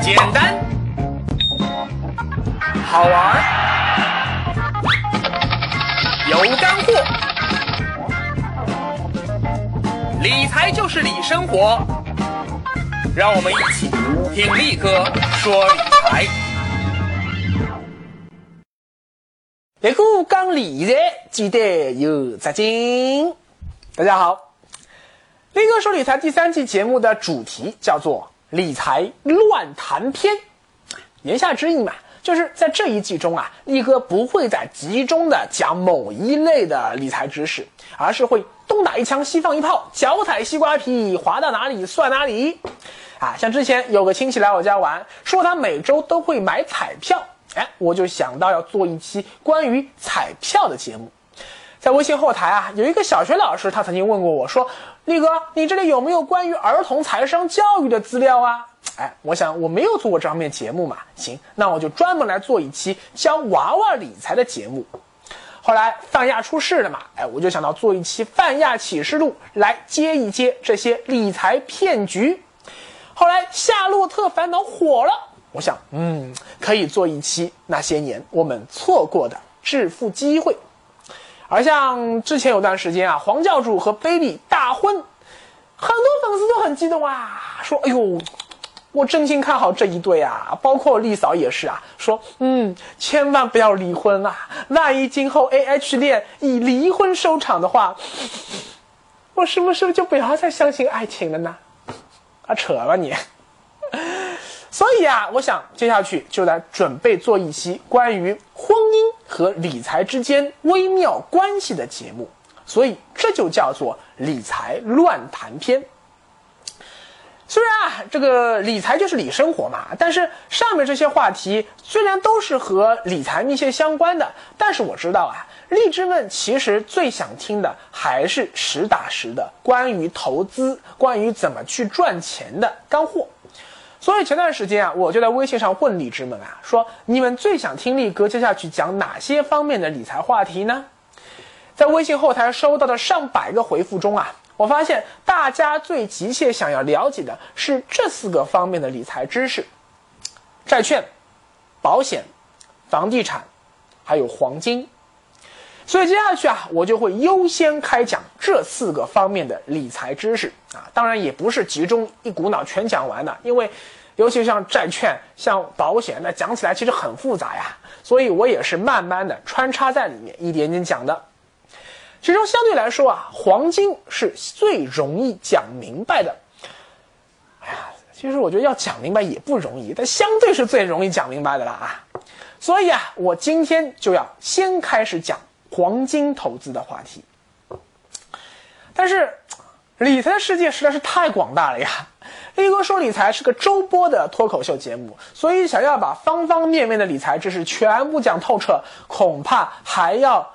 简单，好玩，有干货。理财就是理生活，让我们一起听力哥说理财。那个讲理财，记得有扎金。大家好，力哥说理财第三季节目的主题叫做“理财乱谈篇”，言下之意嘛，就是在这一季中啊，力哥不会再集中的讲某一类的理财知识，而是会东打一枪西放一炮，脚踩西瓜皮，滑到哪里算哪里。啊，像之前有个亲戚来我家玩，说他每周都会买彩票。哎，我就想到要做一期关于彩票的节目，在微信后台啊，有一个小学老师，他曾经问过我说：“力哥，你这里有没有关于儿童财商教育的资料啊？”哎，我想我没有做过这方面节目嘛，行，那我就专门来做一期教娃娃理财的节目。后来泛亚出事了嘛，哎，我就想到做一期泛亚启示录来接一接这些理财骗局。后来夏洛特烦恼火了。我想，嗯，可以做一期那些年我们错过的致富机会。而像之前有段时间啊，黄教主和贝利大婚，很多粉丝都很激动啊，说：“哎呦，我真心看好这一对啊！”包括丽嫂也是啊，说：“嗯，千万不要离婚啊！万一今后 A H 恋以离婚收场的话，我是不是就不要再相信爱情了呢？”啊，扯吧你！所以啊，我想接下去就来准备做一期关于婚姻和理财之间微妙关系的节目，所以这就叫做理财乱谈篇。虽然啊，这个理财就是理生活嘛，但是上面这些话题虽然都是和理财密切相关的，但是我知道啊，荔枝们其实最想听的还是实打实的关于投资、关于怎么去赚钱的干货。所以前段时间啊，我就在微信上问荔枝们啊，说你们最想听力哥接下去讲哪些方面的理财话题呢？在微信后台收到的上百个回复中啊，我发现大家最急切想要了解的是这四个方面的理财知识：债券、保险、房地产，还有黄金。所以接下去啊，我就会优先开讲这四个方面的理财知识啊，当然也不是集中一股脑全讲完的，因为。尤其像债券、像保险，那讲起来其实很复杂呀，所以我也是慢慢的穿插在里面，一点点讲的。其中相对来说啊，黄金是最容易讲明白的。哎呀，其实我觉得要讲明白也不容易，但相对是最容易讲明白的了啊。所以啊，我今天就要先开始讲黄金投资的话题。但是，理财的世界实在是太广大了呀。力哥说理财是个周播的脱口秀节目，所以想要把方方面面的理财知识全部讲透彻，恐怕还要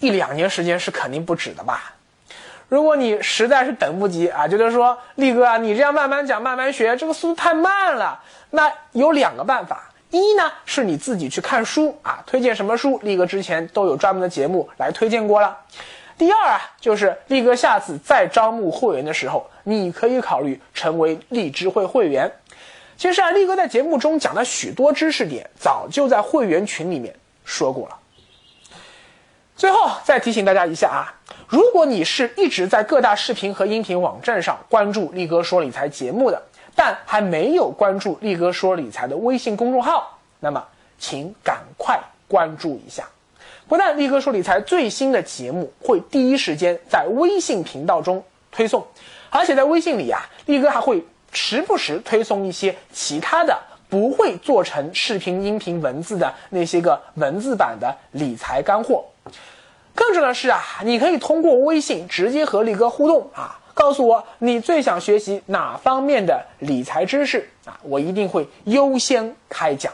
一两年时间是肯定不止的吧。如果你实在是等不及啊，觉得说力哥啊，你这样慢慢讲、慢慢学，这个速度太慢了，那有两个办法：一呢是你自己去看书啊，推荐什么书，力哥之前都有专门的节目来推荐过了。第二啊，就是力哥下次再招募会员的时候，你可以考虑成为荔枝会会员。其实啊，力哥在节目中讲的许多知识点，早就在会员群里面说过了。最后再提醒大家一下啊，如果你是一直在各大视频和音频网站上关注力哥说理财节目的，但还没有关注力哥说理财的微信公众号，那么请赶快关注一下。不但力哥说理财最新的节目会第一时间在微信频道中推送，而且在微信里啊，力哥还会时不时推送一些其他的不会做成视频、音频、文字的那些个文字版的理财干货。更重要的是啊，你可以通过微信直接和力哥互动啊，告诉我你最想学习哪方面的理财知识啊，我一定会优先开讲。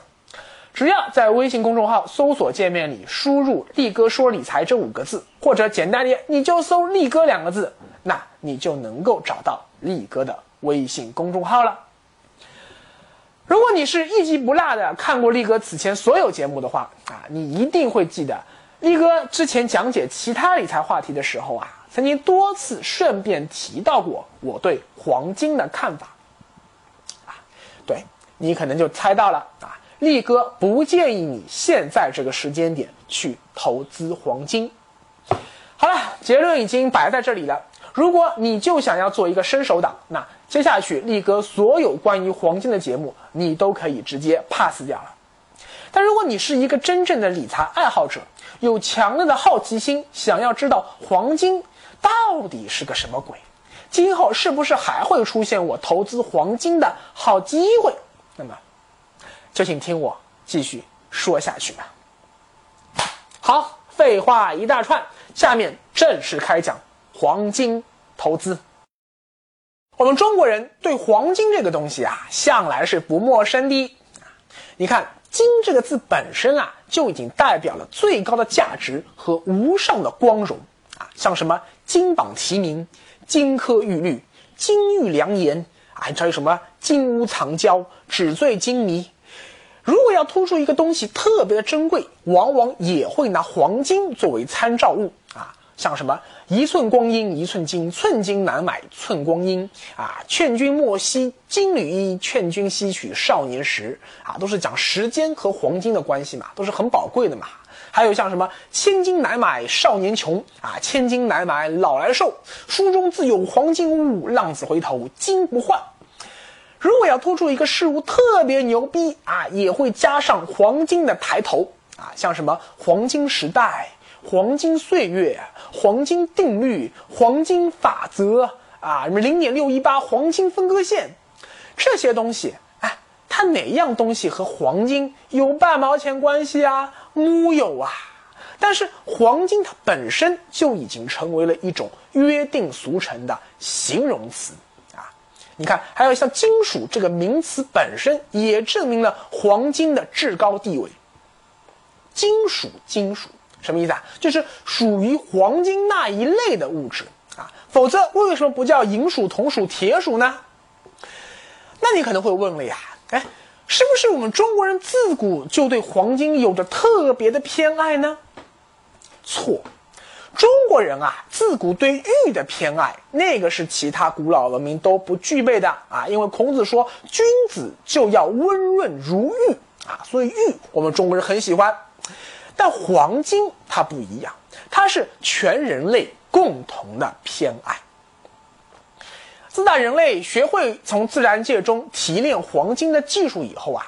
只要在微信公众号搜索界面里输入“力哥说理财”这五个字，或者简单点，你就搜“力哥”两个字，那你就能够找到力哥的微信公众号了。如果你是一集不落的看过力哥此前所有节目的话啊，你一定会记得，力哥之前讲解其他理财话题的时候啊，曾经多次顺便提到过我对黄金的看法。啊对你可能就猜到了啊，力哥不建议你现在这个时间点去投资黄金。好了，结论已经摆在这里了。如果你就想要做一个伸手党，那接下去力哥所有关于黄金的节目，你都可以直接 pass 掉了。但如果你是一个真正的理财爱好者，有强烈的好奇心，想要知道黄金到底是个什么鬼，今后是不是还会出现我投资黄金的好机会，那么就请听我继续说下去吧。好，废话一大串，下面正式开讲。黄金投资，我们中国人对黄金这个东西啊，向来是不陌生的。你看“金”这个字本身啊，就已经代表了最高的价值和无上的光荣，像什么金榜题名、金科玉律、金玉良言啊，还有什么金屋藏娇、纸醉金迷。如果要突出一个东西特别的珍贵，往往也会拿黄金作为参照物啊。像什么一寸光阴一寸金，寸金难买寸光阴啊！劝君莫惜金缕衣，劝君惜取少年时啊！都是讲时间和黄金的关系嘛，都是很宝贵的嘛。还有像什么千金难买少年穷啊，千金难买老来瘦，书中自有黄金屋，浪子回头金不换。如果要突出一个事物特别牛逼啊，也会加上黄金的抬头啊，像什么黄金时代。黄金岁月、黄金定律、黄金法则啊，什么零点六一八黄金分割线，这些东西，哎，它哪样东西和黄金有半毛钱关系啊？木有啊！但是黄金它本身就已经成为了一种约定俗成的形容词啊！你看，还有像金属这个名词本身，也证明了黄金的至高地位。金属，金属。什么意思啊？就是属于黄金那一类的物质啊，否则为什么不叫银属、铜属、铁属呢？那你可能会问了呀，哎，是不是我们中国人自古就对黄金有着特别的偏爱呢？错，中国人啊，自古对玉的偏爱，那个是其他古老文明都不具备的啊，因为孔子说君子就要温润如玉啊，所以玉我们中国人很喜欢。但黄金它不一样，它是全人类共同的偏爱。自打人类学会从自然界中提炼黄金的技术以后啊，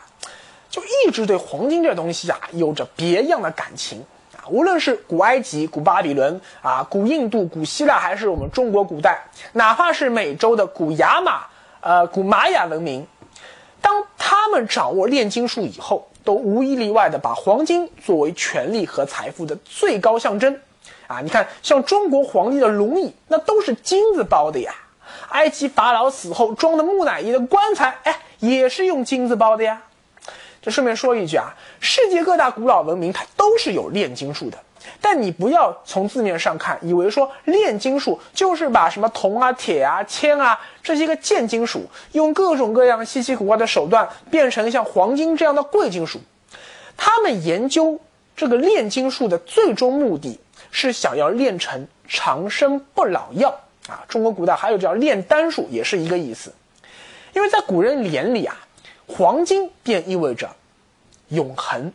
就一直对黄金这东西啊有着别样的感情啊。无论是古埃及、古巴比伦啊、古印度、古希腊，还是我们中国古代，哪怕是美洲的古雅马、呃古玛雅文明，当他们掌握炼金术以后。都无一例外的把黄金作为权力和财富的最高象征，啊，你看像中国皇帝的龙椅，那都是金子包的呀；埃及法老死后装的木乃伊的棺材，哎，也是用金子包的呀。这顺便说一句啊，世界各大古老文明它都是有炼金术的。但你不要从字面上看，以为说炼金术就是把什么铜啊、铁啊、铅啊这些个贱金属，用各种各样稀奇古怪的手段变成像黄金这样的贵金属。他们研究这个炼金术的最终目的是想要炼成长生不老药啊。中国古代还有叫炼丹术，也是一个意思。因为在古人眼里啊，黄金便意味着永恒。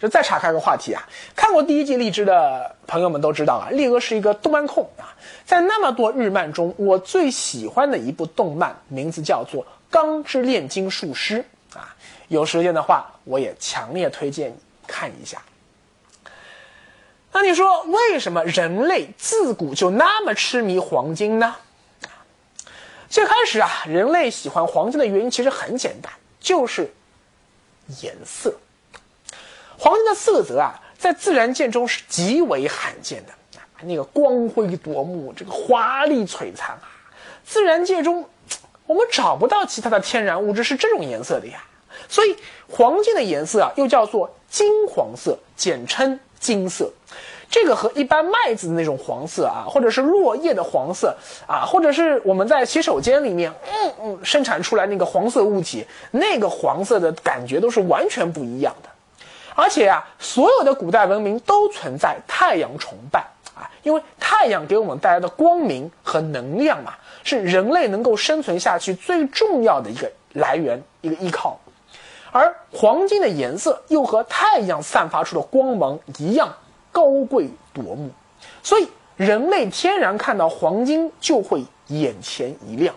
就再岔开个话题啊，看过第一季荔枝的朋友们都知道啊，力哥是一个动漫控啊，在那么多日漫中，我最喜欢的一部动漫名字叫做《钢之炼金术师》啊，有时间的话，我也强烈推荐你看一下。那你说为什么人类自古就那么痴迷黄金呢？最开始啊，人类喜欢黄金的原因其实很简单，就是颜色。黄金的色泽啊，在自然界中是极为罕见的，那个光辉夺目，这个华丽璀璨啊，自然界中我们找不到其他的天然物质是这种颜色的呀。所以，黄金的颜色啊，又叫做金黄色，简称金色。这个和一般麦子的那种黄色啊，或者是落叶的黄色啊，或者是我们在洗手间里面嗯嗯生产出来那个黄色物体，那个黄色的感觉都是完全不一样的。而且啊，所有的古代文明都存在太阳崇拜啊，因为太阳给我们带来的光明和能量嘛，是人类能够生存下去最重要的一个来源、一个依靠。而黄金的颜色又和太阳散发出的光芒一样高贵夺目，所以人类天然看到黄金就会眼前一亮。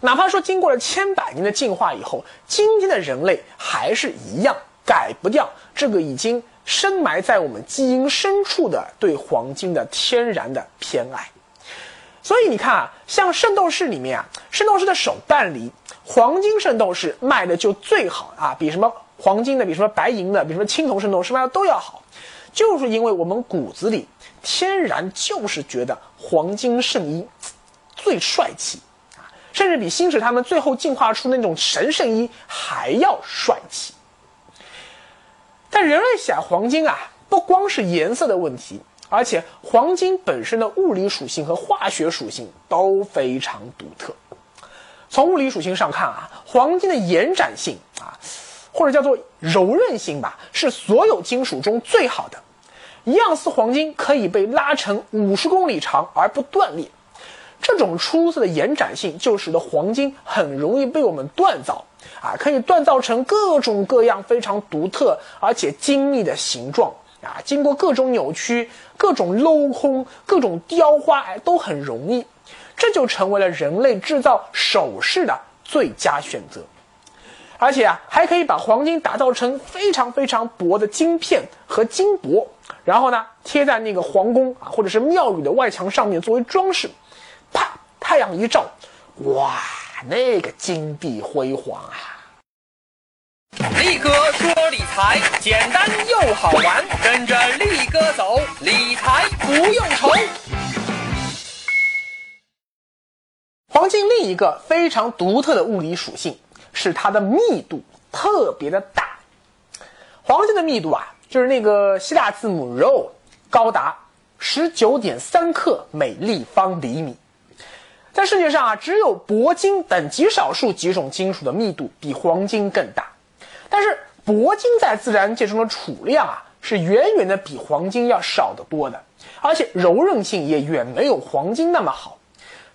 哪怕说经过了千百年的进化以后，今天的人类还是一样改不掉这个已经深埋在我们基因深处的对黄金的天然的偏爱。所以你看啊，像圣斗士里面啊，圣斗士的手办里，黄金圣斗士卖的就最好啊，比什么黄金的，比什么白银的，比什么青铜圣斗士卖的都要好，就是因为我们骨子里天然就是觉得黄金圣衣最帅气啊。甚至比星矢他们最后进化出那种神圣衣还要帅气。但人类想黄金啊，不光是颜色的问题，而且黄金本身的物理属性和化学属性都非常独特。从物理属性上看啊，黄金的延展性啊，或者叫做柔韧性吧，是所有金属中最好的。一盎司黄金可以被拉成五十公里长而不断裂。这种出色的延展性，就使得黄金很容易被我们锻造，啊，可以锻造成各种各样非常独特而且精密的形状，啊，经过各种扭曲、各种镂空、各种雕花，哎，都很容易，这就成为了人类制造首饰的最佳选择。而且啊，还可以把黄金打造成非常非常薄的金片和金箔，然后呢，贴在那个皇宫啊或者是庙宇的外墙上面作为装饰。啪！太阳一照，哇，那个金碧辉煌啊！力哥说理财简单又好玩，跟着力哥走，理财不用愁。黄金另一个非常独特的物理属性是它的密度特别的大。黄金的密度啊，就是那个希腊字母 Rho，高达十九点三克每立方厘米。在世界上啊，只有铂金等极少数几种金属的密度比黄金更大，但是铂金在自然界中的储量啊，是远远的比黄金要少得多的，而且柔韧性也远没有黄金那么好。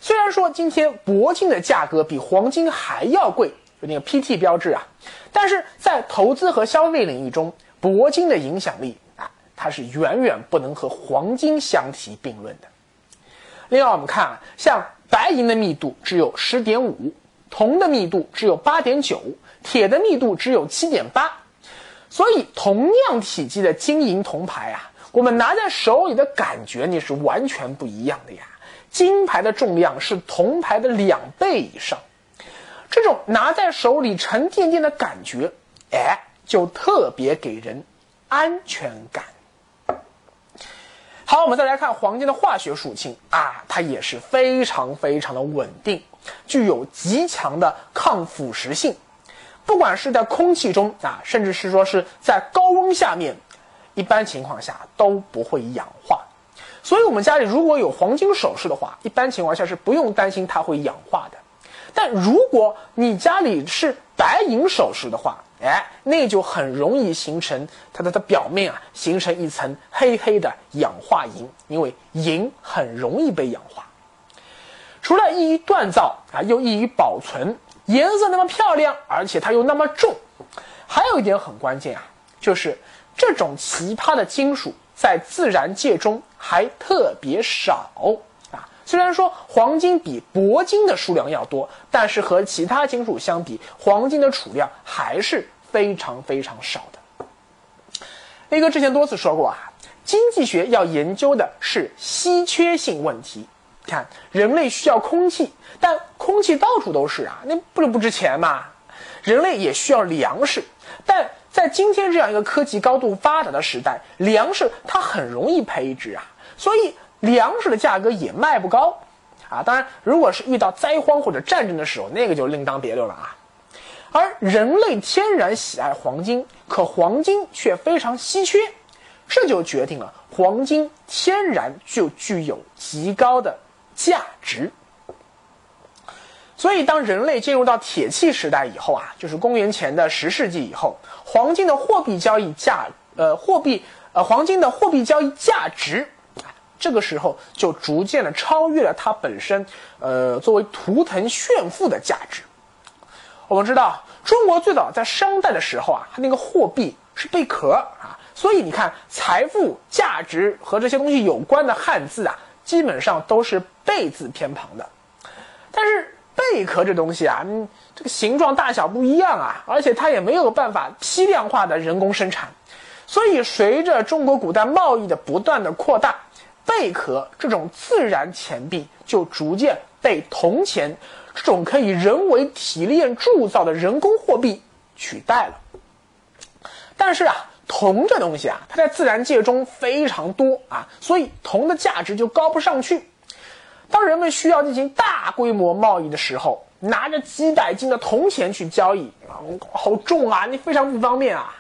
虽然说今天铂金的价格比黄金还要贵，有那个 PT 标志啊，但是在投资和消费领域中，铂金的影响力啊，它是远远不能和黄金相提并论的。另外，我们看啊，像。白银的密度只有十点五，铜的密度只有八点九，铁的密度只有七点八，所以同样体积的金银铜牌啊，我们拿在手里的感觉那是完全不一样的呀。金牌的重量是铜牌的两倍以上，这种拿在手里沉甸甸的感觉，哎，就特别给人安全感。好，我们再来看黄金的化学属性啊，它也是非常非常的稳定，具有极强的抗腐蚀性，不管是在空气中啊，甚至是说是在高温下面，一般情况下都不会氧化。所以，我们家里如果有黄金首饰的话，一般情况下是不用担心它会氧化的。但如果你家里是白银首饰的话，哎，那就很容易形成它的它表面啊，形成一层黑黑的氧化银，因为银很容易被氧化。除了易于锻造啊，又易于保存，颜色那么漂亮，而且它又那么重，还有一点很关键啊，就是这种奇葩的金属在自然界中还特别少啊。虽然说黄金比铂金的数量要多，但是和其他金属相比，黄金的储量还是非常非常少的。A 哥之前多次说过啊，经济学要研究的是稀缺性问题。看，人类需要空气，但空气到处都是啊，那不就不值钱吗？人类也需要粮食，但在今天这样一个科技高度发达的时代，粮食它很容易培植啊，所以。粮食的价格也卖不高，啊，当然，如果是遇到灾荒或者战争的时候，那个就另当别论了啊。而人类天然喜爱黄金，可黄金却非常稀缺，这就决定了黄金天然就具有极高的价值。所以，当人类进入到铁器时代以后啊，就是公元前的十世纪以后，黄金的货币交易价，呃，货币，呃，黄金的货币交易价值。这个时候就逐渐的超越了它本身，呃，作为图腾炫富的价值。我们知道，中国最早在商代的时候啊，它那个货币是贝壳啊，所以你看，财富、价值和这些东西有关的汉字啊，基本上都是贝字偏旁的。但是贝壳这东西啊，嗯，这个形状大小不一样啊，而且它也没有办法批量化的人工生产，所以随着中国古代贸易的不断的扩大，贝壳这种自然钱币就逐渐被铜钱。这种可以人为提炼铸造的人工货币取代了，但是啊，铜这东西啊，它在自然界中非常多啊，所以铜的价值就高不上去。当人们需要进行大规模贸易的时候，拿着几百斤的铜钱去交易啊，好重啊，你非常不方便啊。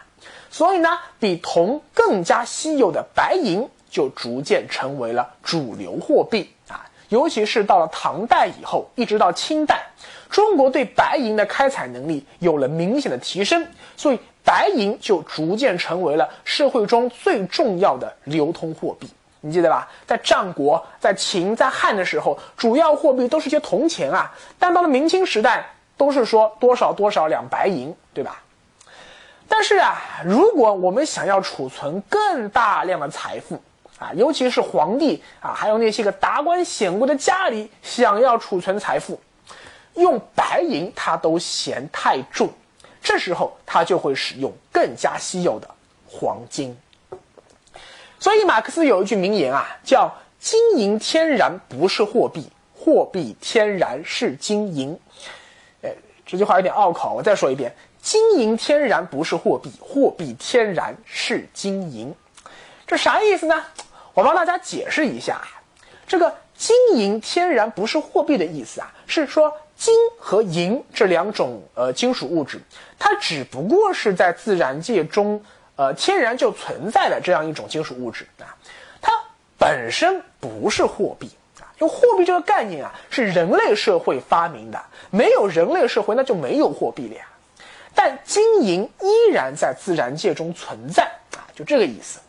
所以呢，比铜更加稀有的白银就逐渐成为了主流货币啊。尤其是到了唐代以后，一直到清代，中国对白银的开采能力有了明显的提升，所以白银就逐渐成为了社会中最重要的流通货币。你记得吧？在战国、在秦、在汉的时候，主要货币都是些铜钱啊，但到了明清时代，都是说多少多少两白银，对吧？但是啊，如果我们想要储存更大量的财富，啊，尤其是皇帝啊，还有那些个达官显贵的家里，想要储存财富，用白银他都嫌太重，这时候他就会使用更加稀有的黄金。所以马克思有一句名言啊，叫“金银天然不是货币，货币天然是金银”。哎，这句话有点拗口，我再说一遍：“金银天然不是货币，货币天然是金银”。这啥意思呢？我帮大家解释一下，这个金银天然不是货币的意思啊，是说金和银这两种呃金属物质，它只不过是在自然界中呃天然就存在的这样一种金属物质啊，它本身不是货币啊。因为货币这个概念啊是人类社会发明的，没有人类社会那就没有货币了呀。但金银依然在自然界中存在啊，就这个意思。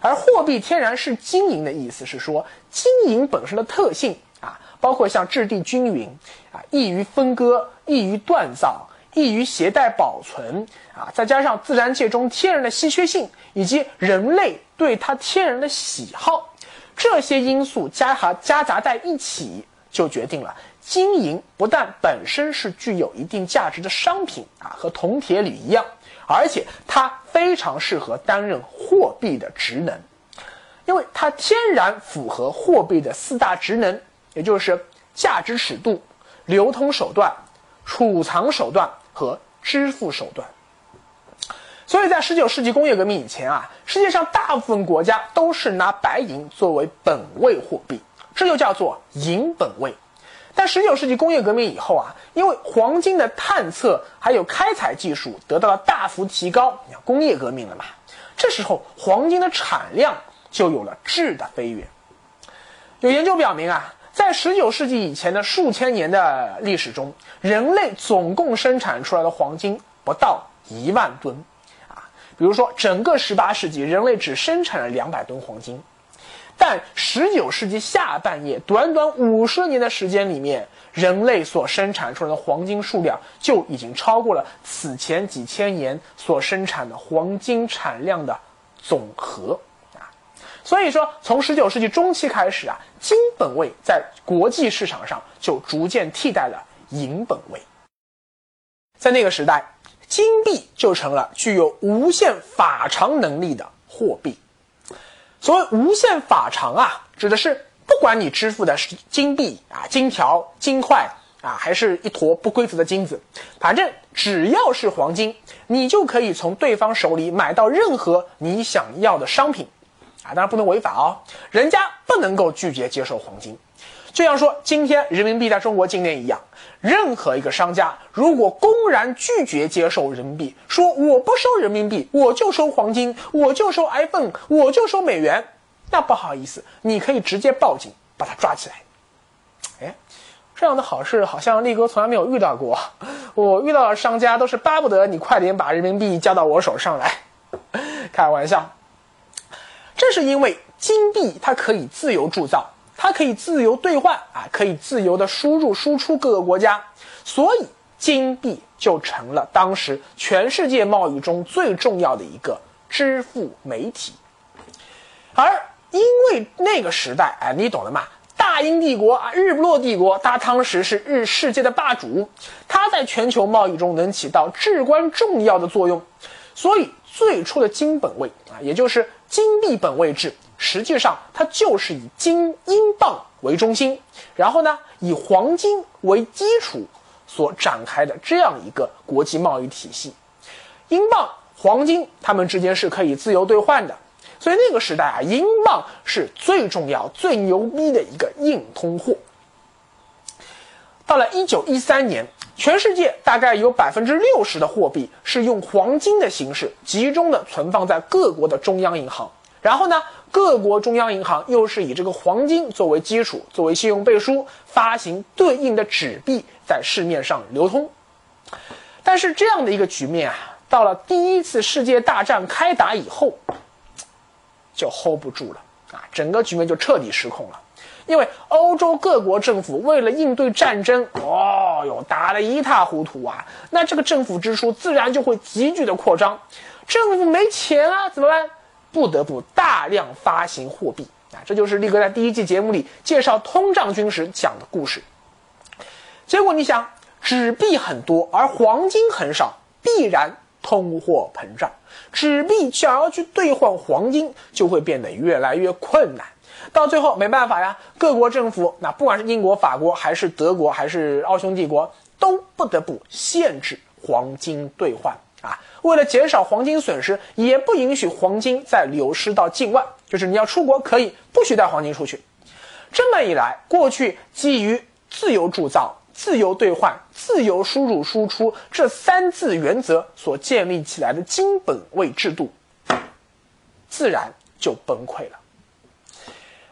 而货币天然是金银的意思是说，金银本身的特性啊，包括像质地均匀啊，易于分割、易于锻造、易于携带保存啊，再加上自然界中天然的稀缺性，以及人类对它天然的喜好，这些因素加哈夹杂在一起，就决定了金银不但本身是具有一定价值的商品啊，和铜铁铝一样。而且它非常适合担任货币的职能，因为它天然符合货币的四大职能，也就是价值尺度、流通手段、储藏手段和支付手段。所以在十九世纪工业革命以前啊，世界上大部分国家都是拿白银作为本位货币，这就叫做银本位。但十九世纪工业革命以后啊，因为黄金的探测还有开采技术得到了大幅提高，工业革命了嘛，这时候黄金的产量就有了质的飞跃。有研究表明啊，在十九世纪以前的数千年的历史中，人类总共生产出来的黄金不到一万吨，啊，比如说整个十八世纪，人类只生产了两百吨黄金。但十九世纪下半叶，短短五十年的时间里面，人类所生产出来的黄金数量就已经超过了此前几千年所生产的黄金产量的总和！所以说，从十九世纪中期开始啊，金本位在国际市场上就逐渐替代了银本位。在那个时代，金币就成了具有无限法偿能力的货币。所谓无限法偿啊，指的是不管你支付的是金币啊、金条、金块啊，还是一坨不规则的金子，反正只要是黄金，你就可以从对方手里买到任何你想要的商品，当然不能违法哦，人家不能够拒绝接受黄金。就像说今天人民币在中国境内一样，任何一个商家如果公然拒绝接受人民币，说我不收人民币，我就收黄金，我就收 iPhone，我就收美元，那不好意思，你可以直接报警把他抓起来。哎，这样的好事好像力哥从来没有遇到过，我遇到的商家都是巴不得你快点把人民币交到我手上来，开玩笑。这是因为金币它可以自由铸造。它可以自由兑换啊，可以自由的输入输出各个国家，所以金币就成了当时全世界贸易中最重要的一个支付媒体。而因为那个时代，哎，你懂了吗？大英帝国啊，日不落帝国，它当时是日世界的霸主，它在全球贸易中能起到至关重要的作用。所以最初的金本位啊，也就是金币本位制，实际上它就是以金英镑为中心，然后呢以黄金为基础所展开的这样一个国际贸易体系。英镑、黄金，它们之间是可以自由兑换的。所以那个时代啊，英镑是最重要、最牛逼的一个硬通货。到了一九一三年，全世界大概有百分之六十的货币是用黄金的形式集中的存放在各国的中央银行，然后呢，各国中央银行又是以这个黄金作为基础、作为信用背书，发行对应的纸币在市面上流通。但是这样的一个局面啊，到了第一次世界大战开打以后。就 hold 不住了啊！整个局面就彻底失控了，因为欧洲各国政府为了应对战争，哦哟，打得一塌糊涂啊！那这个政府支出自然就会急剧的扩张，政府没钱啊，怎么办？不得不大量发行货币啊！这就是力哥在第一季节目里介绍通胀军时讲的故事。结果你想，纸币很多，而黄金很少，必然通货膨胀。纸币想要去兑换黄金，就会变得越来越困难。到最后没办法呀，各国政府，那不管是英国、法国，还是德国，还是奥匈帝国，都不得不限制黄金兑换啊。为了减少黄金损失，也不允许黄金再流失到境外。就是你要出国可以不许带黄金出去。这么一来，过去基于自由铸造。自由兑换、自由输入输出这三字原则所建立起来的金本位制度，自然就崩溃了。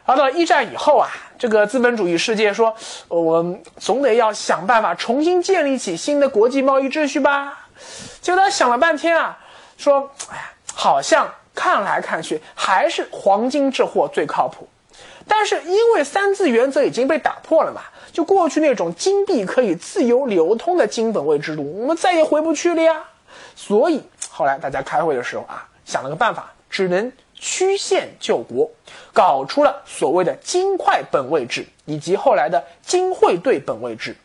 而到一战以后啊，这个资本主义世界说，我们总得要想办法重新建立起新的国际贸易秩序吧。结果他想了半天啊，说，哎呀，好像看来看去还是黄金这货最靠谱。但是因为三字原则已经被打破了嘛。就过去那种金币可以自由流通的金本位制度，我们再也回不去了呀。所以后来大家开会的时候啊，想了个办法，只能曲线救国，搞出了所谓的金块本位制，以及后来的金汇兑本位制。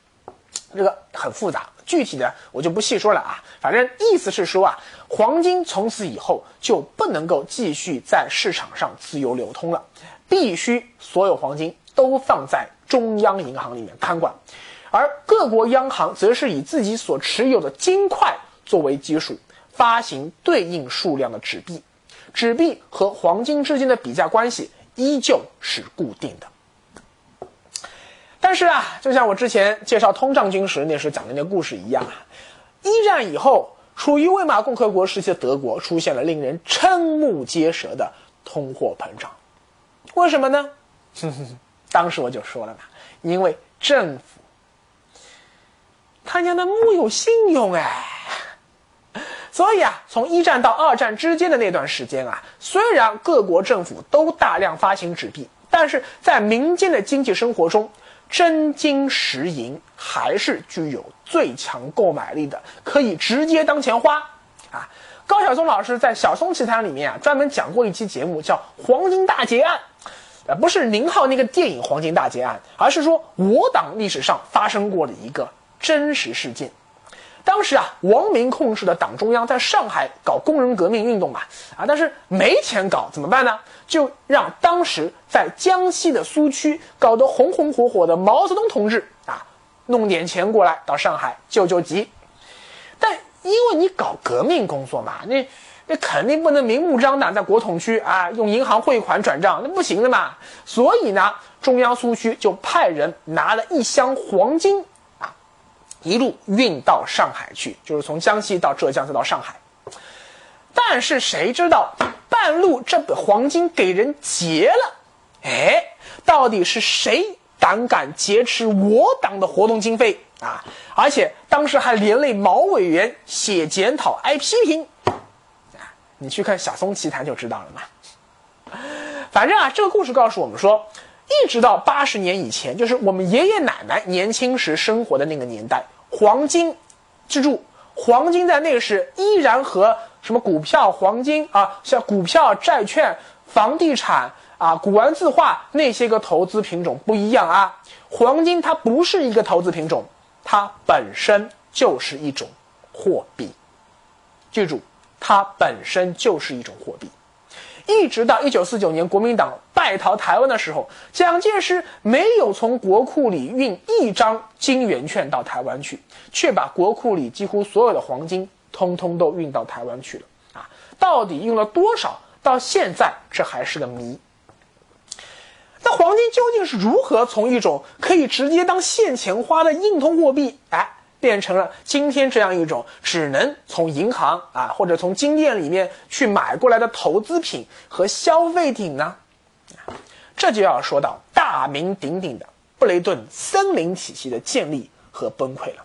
这个很复杂，具体的我就不细说了啊。反正意思是说啊，黄金从此以后就不能够继续在市场上自由流通了，必须所有黄金都放在。中央银行里面看管，而各国央行则是以自己所持有的金块作为基础，发行对应数量的纸币，纸币和黄金之间的比价关系依旧是固定的。但是啊，就像我之前介绍通胀军时那时候讲的那个故事一样啊，一战以后，处于魏玛共和国时期的德国出现了令人瞠目结舌的通货膨胀，为什么呢？当时我就说了嘛，因为政府他娘的木有信用哎，所以啊，从一战到二战之间的那段时间啊，虽然各国政府都大量发行纸币，但是在民间的经济生活中，真金实银还是具有最强购买力的，可以直接当钱花啊。高晓松老师在《小松奇谈》里面啊，专门讲过一期节目，叫《黄金大劫案》。而不是宁浩那个电影《黄金大劫案》，而是说我党历史上发生过的一个真实事件。当时啊，王明控制的党中央在上海搞工人革命运动嘛，啊，但是没钱搞怎么办呢？就让当时在江西的苏区搞得红红火火的毛泽东同志啊，弄点钱过来到上海救救急。但因为你搞革命工作嘛，那。那肯定不能明目张胆在国统区啊用银行汇款转账，那不行的嘛。所以呢，中央苏区就派人拿了一箱黄金，一路运到上海去，就是从江西到浙江再到上海。但是谁知道半路这个黄金给人劫了？哎，到底是谁胆敢劫持我党的活动经费啊？而且当时还连累毛委员写检讨挨批评。啊你去看《小松奇谈》就知道了嘛。反正啊，这个故事告诉我们说，一直到八十年以前，就是我们爷爷奶奶年轻时生活的那个年代，黄金记住，黄金在那个时依然和什么股票、黄金啊，像股票、债券、房地产啊、古玩字画那些个投资品种不一样啊。黄金它不是一个投资品种，它本身就是一种货币。记住，它本身就是一种货币。一直到一九四九年国民党败逃台湾的时候，蒋介石没有从国库里运一张金圆券到台湾去，却把国库里几乎所有的黄金通通都运到台湾去了。啊，到底用了多少？到现在这还是个谜。那黄金究竟是如何从一种可以直接当现钱花的硬通货币，哎？变成了今天这样一种只能从银行啊或者从金店里面去买过来的投资品和消费品呢？这就要说到大名鼎鼎的布雷顿森林体系的建立和崩溃了。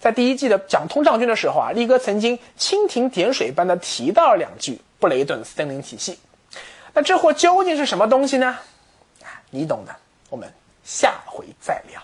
在第一季的讲通胀军的时候啊，力哥曾经蜻蜓点水般的提到了两句布雷顿森林体系。那这货究竟是什么东西呢？你懂的，我们下回再聊。